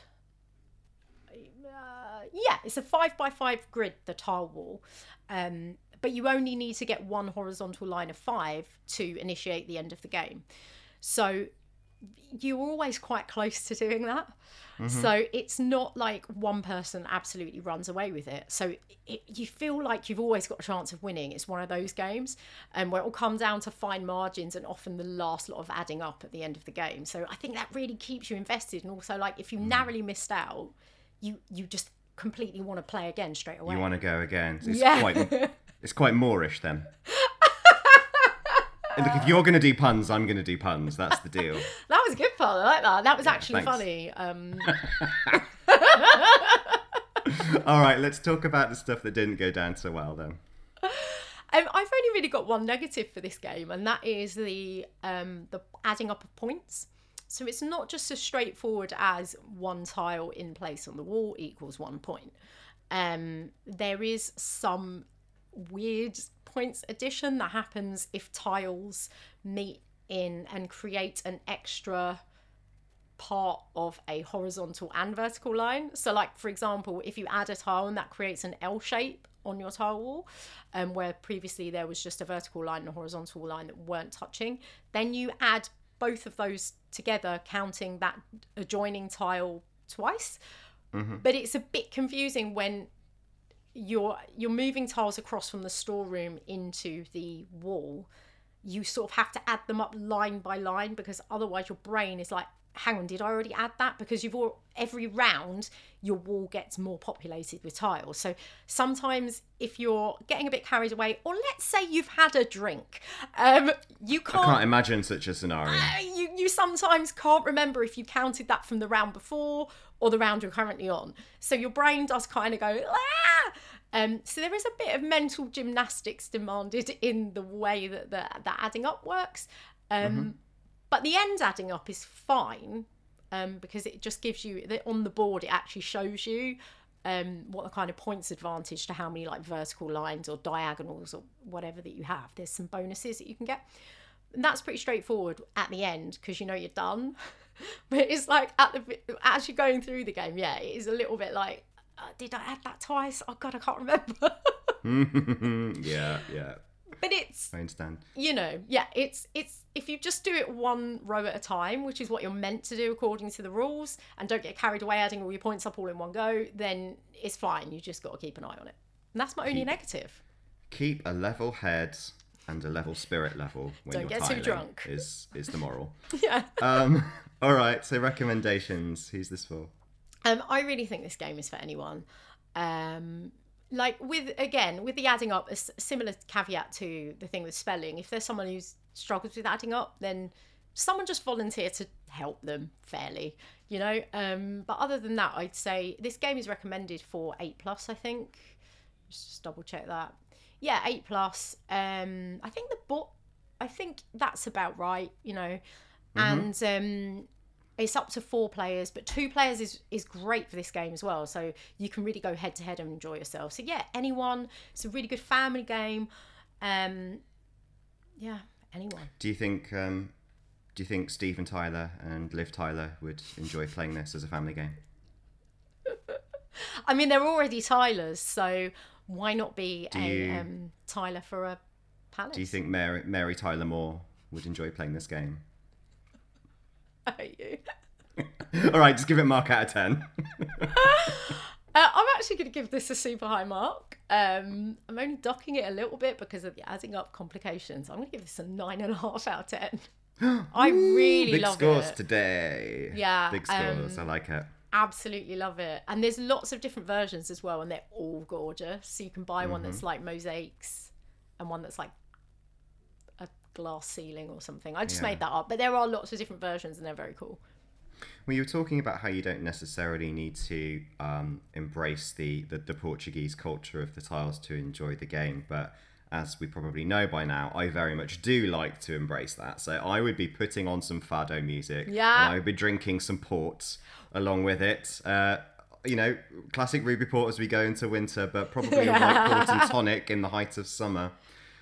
Uh, yeah, it's a five by five grid, the tile wall. Um, but you only need to get one horizontal line of five to initiate the end of the game. So you're always quite close to doing that. Mm-hmm. So it's not like one person absolutely runs away with it. So it, you feel like you've always got a chance of winning. It's one of those games and where it will come down to fine margins and often the last lot of adding up at the end of the game. So I think that really keeps you invested. And also, like if you mm. narrowly missed out, you you just completely want to play again straight away. You want to go again? It's Yeah. quite it's quite Moorish then. And Look, if you're going to do puns, I'm going to do puns. That's the deal. That was a good fun. I like that. That was actually thanks. funny. Um, All right, let's talk about the stuff that didn't go down so well then. Um, I've only really got one negative for this game, and that is the um, the adding up of points. So it's not just as straightforward as one tile in place on the wall equals one point. Um, there is some weird points addition that happens if tiles meet in and create an extra part of a horizontal and vertical line. So, like for example, if you add a tile and that creates an L shape on your tile wall, um, where previously there was just a vertical line and a horizontal line that weren't touching, then you add both of those together, counting that adjoining tile twice. But it's a bit confusing when you're you're moving tiles across from the storeroom into the wall. You sort of have to add them up line by line because otherwise your brain is like hang on did i already add that? Because you've all every round your wall gets more populated with tiles. So sometimes if you're getting a bit carried away or let's say you've had a drink um you I can't imagine such a scenario. uh, you you sometimes can't remember if you counted that from the round before or the round you're currently on. So your brain does kind of go ah. Um, so there is a bit of mental gymnastics demanded in the way that the, that adding up works. Um, But the end adding up is fine um, because it just gives you the, on the board. It actually shows you um, what the kind of points advantage to how many like vertical lines or diagonals or whatever that you have. There's some bonuses that you can get. And that's pretty straightforward at the end because you know you're done. but it's like at the as you're going through the game, yeah, it is a little bit like, uh, did I add that twice? Oh god, I can't remember. yeah, yeah. but it's I understand. you know, yeah, it's it's if you just do it one row at a time, which is what you're meant to do according to the rules, and don't get carried away adding all your points up all in one go, then it's fine. You just got to keep an eye on it. And that's my only negative. Keep a level head and a level spirit level when Don't you're get too drunk. Is is the moral. yeah. Um. All right. So recommendations. Who's this for? Um, I really think this game is for anyone. Um, like with again with the adding up, a s- similar caveat to the thing with spelling. If there's someone who struggles with adding up, then someone just volunteer to help them fairly, you know. Um, but other than that, I'd say this game is recommended for eight plus. I think. Just, just double check that. Yeah, eight plus. Um, I think the book. I think that's about right. You know, and um, it's up to four players, but two players is is great for this game as well. So you can really go head to head and enjoy yourself. So yeah, anyone. It's a really good family game. Um, yeah, anyone. Do you think? Um, do you think Steven Tyler and Liv Tyler would enjoy playing this as a family game? I mean, they're already Tylers, so why not be a you- um, Tyler for a palace? Do you think Mary, Mary Tyler Moore would enjoy playing this game? I hate you. All right, just give it a mark out of ten. Uh, I'm actually going to give this a super high mark. Um, I'm only docking it a little bit because of the adding up complications. I'm going to give this a nine and a half out of ten. I really Big love scores it. today. Yeah, Big scores. um, I like it. Absolutely love it. And there's lots of different versions as well, and they're all gorgeous. So you can buy one Mm-hmm. that's like mosaics and one that's like glass ceiling or something. I just Yeah. made that up, but there are lots of different versions, and they're very cool. Well, you were talking about how you don't necessarily need to um, embrace the, the, the Portuguese culture of the tiles to enjoy the game, but as we probably know by now, I very much do like to embrace that. So I would be putting on some fado music, Yeah. and I would be drinking some port along with it. Uh, you know, classic ruby port as we go into winter, but probably a white port and tonic in the height of summer.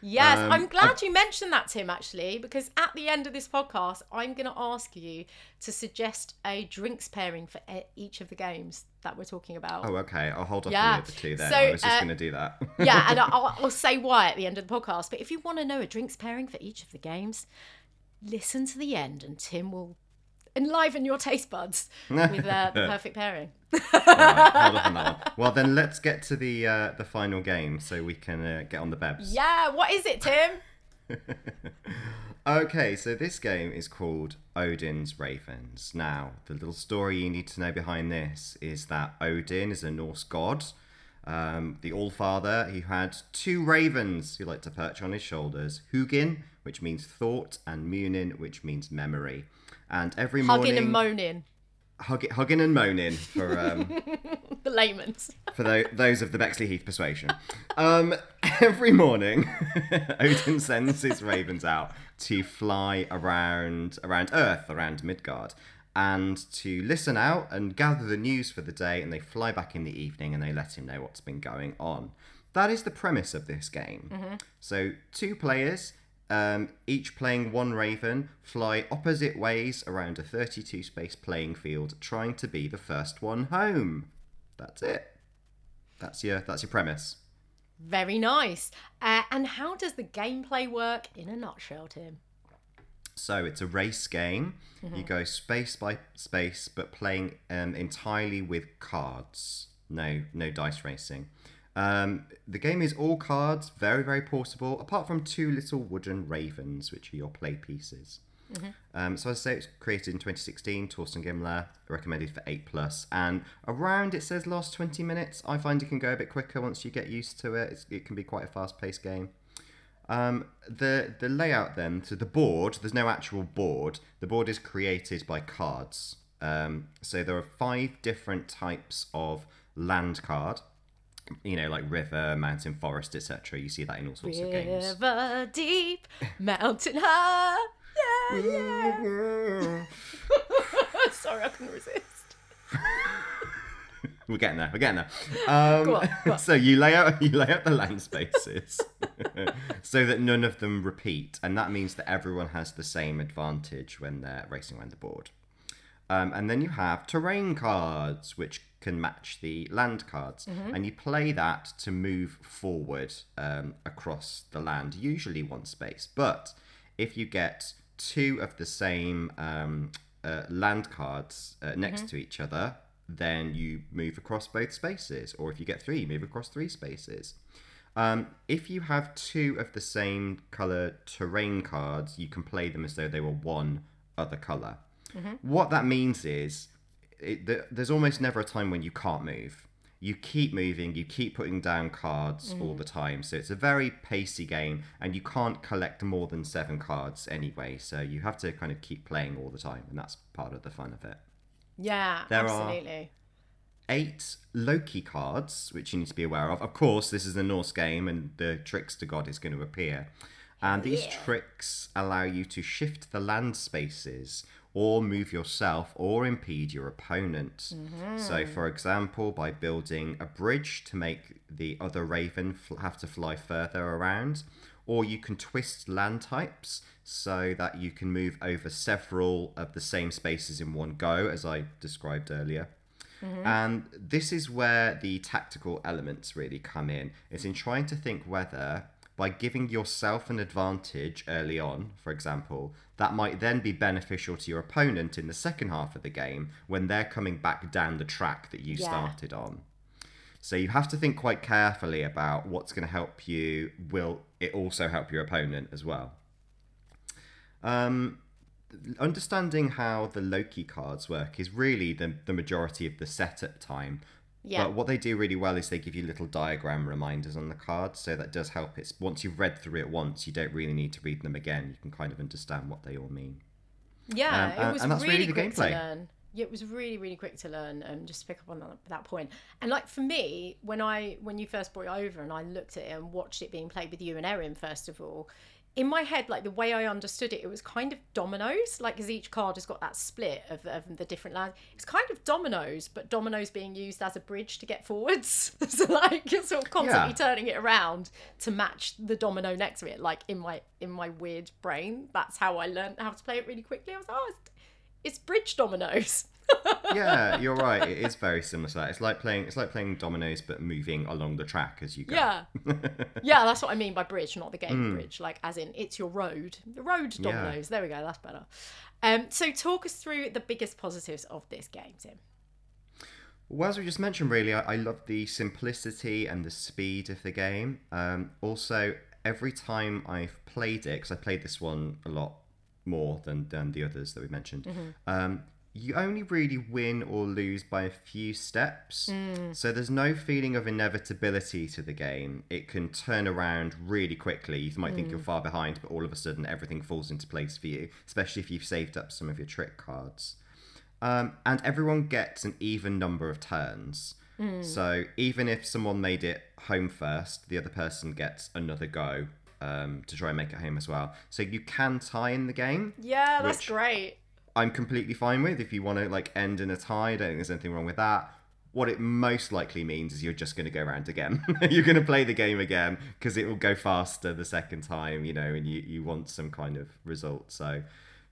Yes, Um, I'm glad you mentioned that, Tim, actually, because at the end of this podcast, I'm going to ask you to suggest a drinks pairing for each of the games that we're talking about. Oh, okay. I'll hold off Yeah. on the other two then. So, I was just uh, going to do that. yeah, and I'll, I'll say why at the end of the podcast. But if you want to know a drinks pairing for each of the games, listen to the end, and Tim will enliven your taste buds with uh, the perfect pairing. Right, hold off on that one. Well, then let's get to the uh, the final game so we can uh, get on the bebs. Yeah, what is it, Tim? Okay, so this game is called Odin's Ravens. Now, the little story you need to know behind this is that Odin is a Norse god, um, the All Father. He had two ravens he liked to perch on his shoulders Hugin, which means thought, and Munin, which means memory. And every morning, Hugging and moaning, hug- hugging and moaning for um, the layman's. for tho- those of the Bexleyheath persuasion. Um, every morning, Odin sends his ravens out to fly around around Earth, around Midgard, and to listen out and gather the news for the day. And they fly back in the evening and they let him know what's been going on. That is the premise of this game. So two players. Um, each playing one raven, fly opposite ways around a 32 space playing field, trying to be the first one home. That's it. That's your that's your premise. Very nice. Uh, and how does the gameplay work in a nutshell, Tim? So it's a race game. You go space by space, but playing um, entirely with cards. No, no dice racing. Um, the game is all cards, very very portable. Apart from two little wooden ravens, which are your play pieces. Um, so I say it's created in 2016. Thorsten Gimmler recommended for 8 plus, and around it says last 20 minutes. I find it can go a bit quicker once you get used to it. It's, it can be quite a fast paced game. Um, the the layout then, so the board, there's no actual board. The board is created by cards. Um, so there are five different types of land card. You know, like river, mountain, forest, etc. You see that in all sorts of games. River deep, mountain high. Yeah, yeah. Sorry, I couldn't resist. We're getting there. We're getting there. Um, Go on, go on. so you lay out you lay out the land spaces so that none of them repeat, and that means that everyone has the same advantage when they're racing around the board. Um, and then you have terrain cards, which can match the land cards, Mm-hmm. and you play that to move forward um, across the land, usually one space. But if you get two of the same um, uh, land cards uh, next Mm-hmm. to each other, then you move across both spaces. Or if you get three, you move across three spaces. Um, if you have two of the same color terrain cards, you can play them as though they were one other color. What that means is it, th- there's almost never a time when you can't move. You keep moving, you keep putting down cards all mm-hmm. the time. So it's a very pacey game, and you can't collect more than seven cards anyway. So you have to kind of keep playing all the time, and that's part of the fun of it. Yeah, There are- absolutely. eight Loki cards, which you need to be aware of. Of course, this is a Norse game, and the trickster god is going to appear. And these tricks allow you to shift the land spaces, or move yourself, or impede your opponent. So, mm-hmm. for example, by building a bridge to make the other raven fl- have to fly further around, or you can twist land types so that you can move over several of the same spaces in one go, as I described earlier. Mm-hmm. And this is where the tactical elements really come in. It's in trying to think whether, by giving yourself an advantage early on, for example, that might then be beneficial to your opponent in the second half of the game when they're coming back down the track that you Yeah. started on. So you have to think quite carefully about what's going to help you. Will it also help your opponent as well? Um, understanding how the Loki cards work is really the, the majority of the setup time. Yeah. But what they do really well is they give you little diagram reminders on the cards, so that does help. It's once you've read through it once, you don't really need to read them again. You can kind of understand what they all mean. Yeah, Um, it and- was and that's really, really the quick to gameplay. learn. Yeah, it was really, really quick to learn. Um, just to pick up on that, that point. And like for me, when I when you first brought it over and I looked at it and watched it being played with you and Erin, first of all, in my head, like the way I understood it, it was kind of dominoes. Like because each card has got that split of, of the different lands. It's kind of dominoes, but dominoes being used as a bridge to get forwards. so like you're sort of constantly Yeah. turning it around to match the domino next to it. Like in my in my weird brain, that's how I learned how to play it really quickly. I was like, oh, it's, it's bridge dominoes. Yeah, you're right. It is very similar to that. It's like playing. It's like playing dominoes, but moving along the track as you go. yeah, yeah, that's what I mean by bridge, not the game bridge. Like as in, it's your road, the road Hmm. Yeah. dominoes. There we go. That's better. Um, so talk us through the biggest positives of this game, Tim. Well, as we just mentioned, really, I, I love the simplicity and the speed of the game. Um, also, every time I've played it, because I played this one a lot more than, than the others that we mentioned, um, you only really win or lose by a few steps. So there's no feeling of inevitability to the game. It can turn around really quickly. You might think you're far behind, but all of a sudden everything falls into place for you, especially if you've saved up some of your trick cards. Um, and everyone gets an even number of turns. So even if someone made it home first, the other person gets another go um, to try and make it home as well. So you can tie in the game. Yeah, that's Which- great. I'm completely fine with if you want to like end in a tie. I don't think there's anything wrong with that. What it most likely means is you're just going to go around again. you're going to play the game again because it will go faster the second time, you know, and you, you want some kind of result. So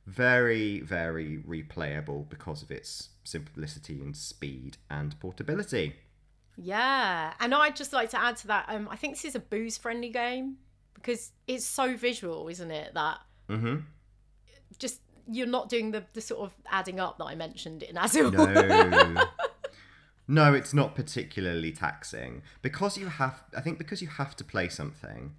very, very replayable because of its simplicity and speed and portability. Yeah, and I'd just like to add to that. Um, I think this is a booze-friendly game because it's so visual, isn't it? That hmm just you're not doing the, the sort of adding up that I mentioned in Azul. No. no, it's not particularly taxing because you have. I think because you have to play something.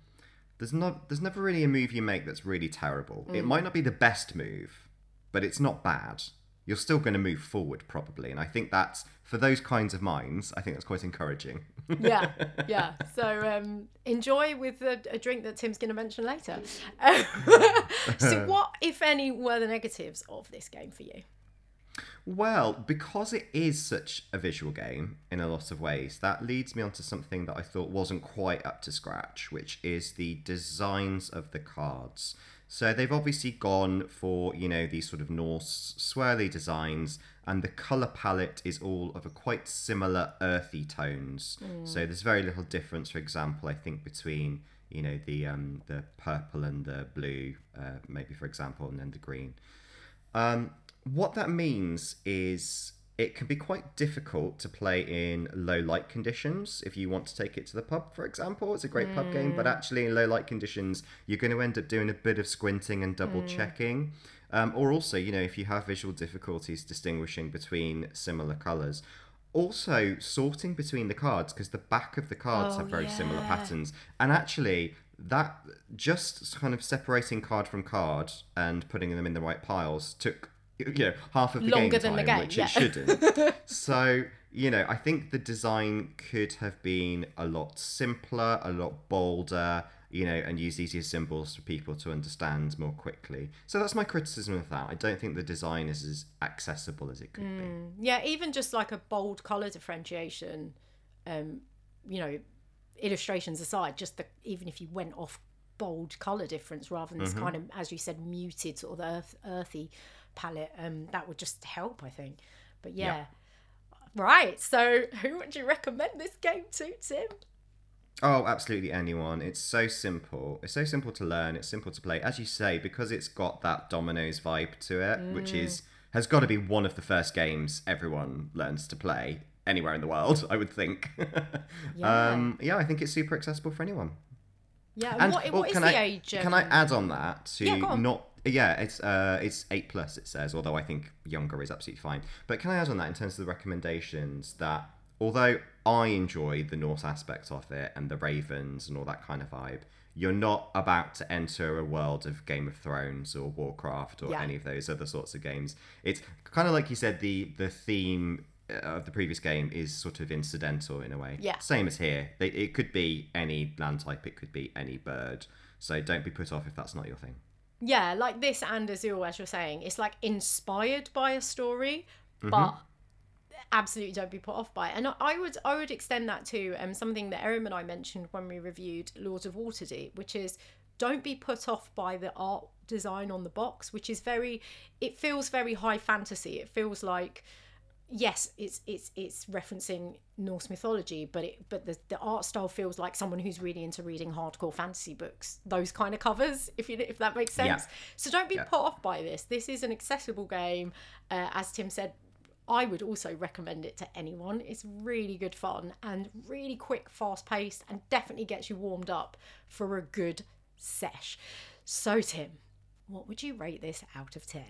There's not. There's never really a move you make that's really terrible. It mm. might not be the best move, but it's not bad. You're still going to move forward probably, and I think that's for those kinds of minds. I think that's quite encouraging. yeah, yeah. So um, enjoy with a, a drink that Tim's going to mention later. so, what, if any, were the negatives of this game for you? Well, because it is such a visual game in a lot of ways, that leads me on to something that I thought wasn't quite up to scratch, which is the designs of the cards. So they've obviously gone for, you know, these sort of Norse swirly designs, and the colour palette is all of a quite similar earthy tones. So there's very little difference, for example, I think, between, you know, the um, the purple and the blue, uh, maybe, for example, and then the green. Um, what that means is it can be quite difficult to play in low light conditions if you want to take it to the pub, for example. It's a great pub game, but actually, in low light conditions, you're going to end up doing a bit of squinting and double checking. Um, or also, you know, if you have visual difficulties distinguishing between similar colours. Also, sorting between the cards because the back of the cards Oh, have very similar patterns. And actually, that just kind of separating card from card and putting them in the right piles took you know half of the Longer game than the time, game, which yeah. it shouldn't. so you know, I think the design could have been a lot simpler, a lot bolder. You know, and use easier symbols for people to understand more quickly. So that's my criticism of that. I don't think the design is as accessible as it could be. Yeah, even just like a bold color differentiation, um, you know, illustrations aside, just the even if you went off bold color difference rather than this Mm-hmm. kind of, as you said, muted sort of earth, earthy palette, um, that would just help, I think. But yeah. Right. So, who would you recommend this game to, Tim? Oh, absolutely anyone. It's so simple. It's so simple to learn. It's simple to play. As you say, because it's got that Dominoes vibe to it, which is has got to be one of the first games everyone learns to play anywhere in the world, I would think. Yeah. um, yeah, I think it's super accessible for anyone. Yeah. And what, well, what is can the I, age? Can I um, add on that to Yeah, on. not? Yeah, it's uh, it's eight plus. It says, although I think younger is absolutely fine. But can I add on that in terms of the recommendations that although I enjoy the Norse aspect of it and the Ravens and all that kind of vibe, you're not about to enter a world of Game of Thrones or Warcraft or Yeah. any of those other sorts of games. It's kind of like you said. The the theme uh, of the previous game is sort of incidental in a way. Yeah. Same as here. It could be any land type. It could be any bird. So don't be put off if that's not your thing. Yeah, like this and Azul, as you're saying, it's like inspired by a story, Mm-hmm. but absolutely don't be put off by it. And I- would I would extend that to um something that Erin and I mentioned when we reviewed Lords of Waterdeep, which is don't be put off by the art design on the box, which is very it feels very high fantasy. It feels like yes, it's it's it's referencing Norse mythology, but it but the, the art style feels like someone who's really into reading hardcore fantasy books. Those kind of covers, if you if that makes sense. Yeah. So don't be Yeah. put off by this. This is an accessible game, uh, as Tim said. I would also recommend it to anyone. It's really good fun and really quick, fast paced, and definitely gets you warmed up for a good sesh. So, Tim, what would you rate this out of 10?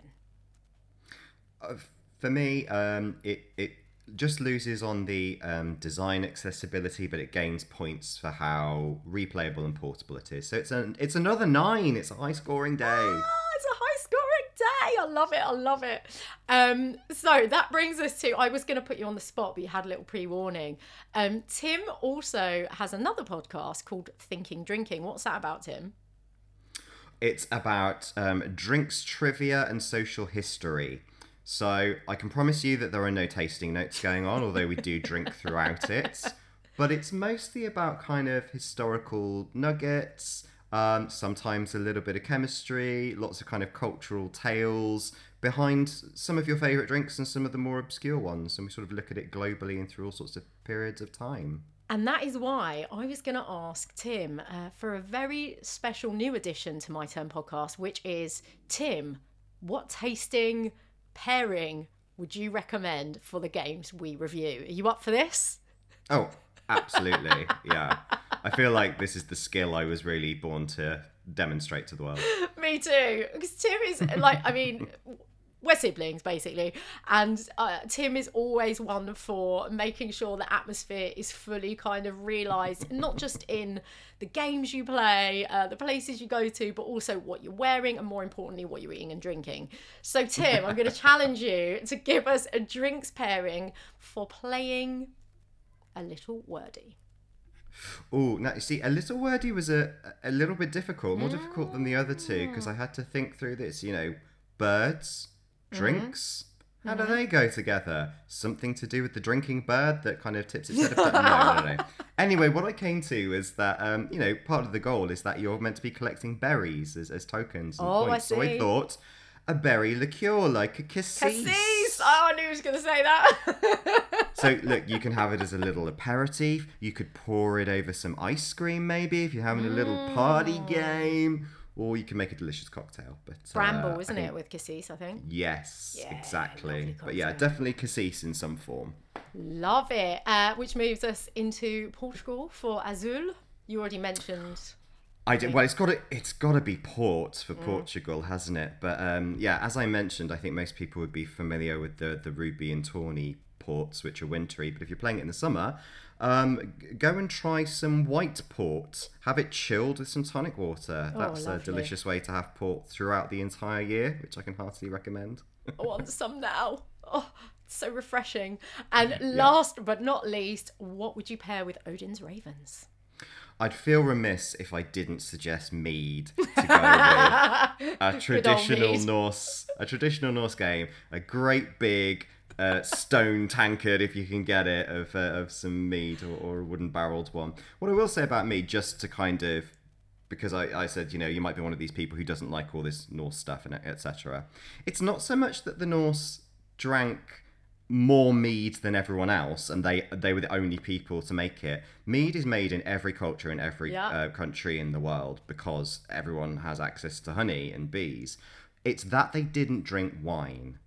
Uh, for me, um, it it just loses on the um, design accessibility, but it gains points for how replayable and portable it is. So it's an it's another nine. It's a high scoring day. Ah, it's a high scoring day. I love it. I love it. Um, so that brings us to I was going to put you on the spot, but you had a little pre warning. Um, Tim also has another podcast called Thinking Drinking. What's that about, Tim? It's about um, drinks trivia and social history. So I can promise you that there are no tasting notes going on, although we do drink throughout it. But it's mostly about kind of historical nuggets, um, sometimes a little bit of chemistry, lots of kind of cultural tales behind some of your favourite drinks and some of the more obscure ones. And we sort of look at it globally and through all sorts of periods of time. And that is why I was going to ask Tim uh, for a very special new addition to my Turn podcast, which is Tim, what tasting pairing would you recommend for the games we review? Are you up for this? Oh, absolutely. yeah. I feel like this is the skill I was really born to demonstrate to the world. Me too. Because Tim is like, I mean, we're siblings basically, and uh, Tim is always one for making sure the atmosphere is fully kind of realised, not just in the games you play, uh, the places you go to, but also what you're wearing, and more importantly, what you're eating and drinking. So, Tim, I'm going to challenge you to give us a drinks pairing for playing a little wordy. Oh, now you see, a little wordy was a a little bit difficult, more difficult than the other two, because I had to think through this. You know, birds, drinks. How do they go together? Something to do with the drinking bird that kind of tips its head up? no, no, no. Anyway, what I came to is that um, you know part of the goal is that you're meant to be collecting berries as, as tokens and Oh, I points. So I thought a berry liqueur like a cassis. Cassis! Oh, I knew he was going to say that. So look, you can have it as a little aperitif. You could pour it over some ice cream, maybe if you're having a little Mm. party game, or you can make a delicious cocktail. But uh, Bramble, I isn't think- it, with Cassis, I think? Yes, Yeah, exactly. But yeah, definitely cassis in some form. Love it. Uh, which moves us into Portugal for Azul. You already mentioned. I did, well, it's got to it's got to be port Mm. for Portugal, hasn't it? But um, yeah, as I mentioned, I think most people would be familiar with the the Ruby and Tawny ports, which are wintry. But if you're playing it in the summer, um, go and try some white port. Have it chilled with some tonic water. That's a Oh, delicious way to have port throughout the entire year, which I can heartily recommend. I want some now. Oh, so refreshing. And last but not least, what would you pair with Odin's Ravens? I'd feel remiss if I didn't suggest mead to go with a traditional. Norse, a traditional Norse game, a great big uh, stone tankard if you can get it of uh, of some mead or, or a wooden barreled one. What I will say about mead, just to kind of because I, I said you know you might be one of these people who doesn't like all this Norse stuff and etc. It's not so much that the Norse drank more mead than everyone else, and they they were the only people to make it. Mead is made in every culture in every Yeah. uh, country in the world because everyone has access to honey and bees. It's that they didn't drink wine.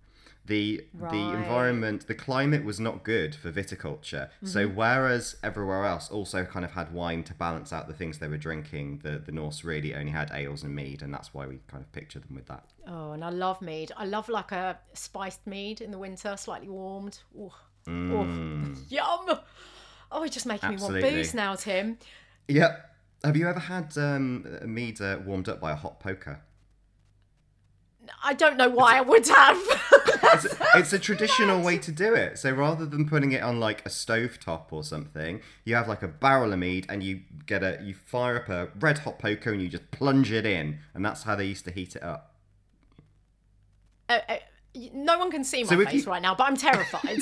The Right. the environment, the climate was not good for viticulture. So Mm-hmm. whereas everywhere else also kind of had wine to balance out the things they were drinking, the the Norse really only had ales and mead, and that's why we kind of picture them with that. Oh, and I love mead. I love like a spiced mead in the winter, slightly warmed. Oh, oh. yum! Oh, it's just making me want booze now, Tim. Yep. Have you ever had um, mead uh, warmed up by a hot poker? I don't know why I would have. It's, it's a traditional way to do it. So rather than putting it on like a stove top or something, you have like a barrel of mead and you get a you fire up a red hot poker and you just plunge it in, and that's how they used to heat it up. Uh, uh, no one can see my So face you- right now, but I'm terrified.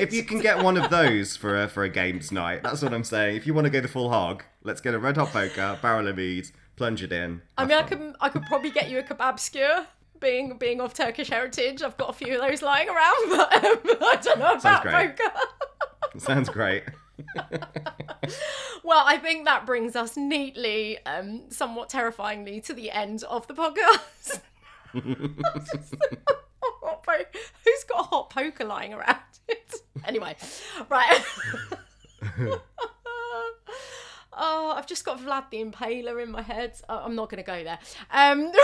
if you can get one of those for a for a games night, that's what I'm saying. If you want to go the full hog, let's get a red hot poker, barrel of mead, plunge it in. I mean, I could I could probably get you a kebab skewer. Being being of Turkish heritage, I've got a few of those lying around, but um, I don't know about poker. Sounds great. Well, I think that brings us neatly, um, somewhat terrifyingly, to the end of the podcast. Po- Who's got a hot poker lying around? anyway, right. Oh, I've just got Vlad the Impaler in my head. Oh, I'm not going to go there. Um,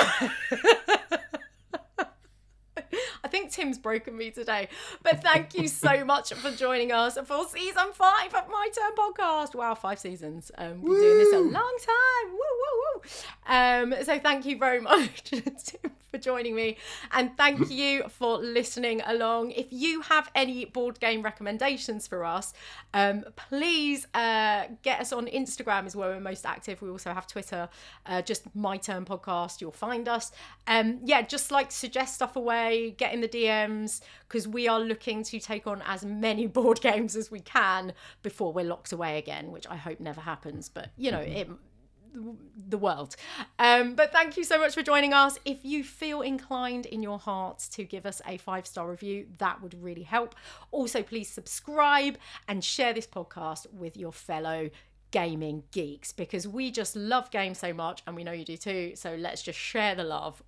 I think Tim's broken me today. But thank you so much for joining us for season five of My Turn Podcast. Wow, five seasons. Um, we've been doing this a long time. Woo, woo, woo. Um, so thank you very much, Tim, for joining me. And thank you for listening along. If you have any board game recommendations for us, um, please uh, get us on Instagram is where we're most active. We also have Twitter, uh, just My Turn Podcast. You'll find us. Um, yeah, just like suggest stuff away, get in the DMs because we are looking to take on as many board games as we can before we're locked away again, which I hope never happens. But you know, it the world. Um, but thank you so much for joining us. If you feel inclined in your heart to give us a five star review, that would really help. Also, please subscribe and share this podcast with your fellow gaming geeks because we just love games so much and we know you do too. So let's just share the love.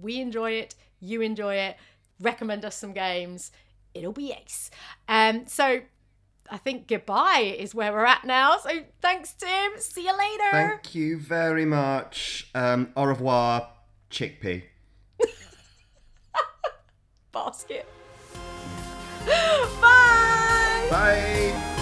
We enjoy it, you enjoy it. Recommend us some games. It'll be ace. Um, so I think goodbye is where we're at now. So thanks, Tim. See you later. Thank you very much. Um, au revoir, chickpea. Basket. Bye. Bye.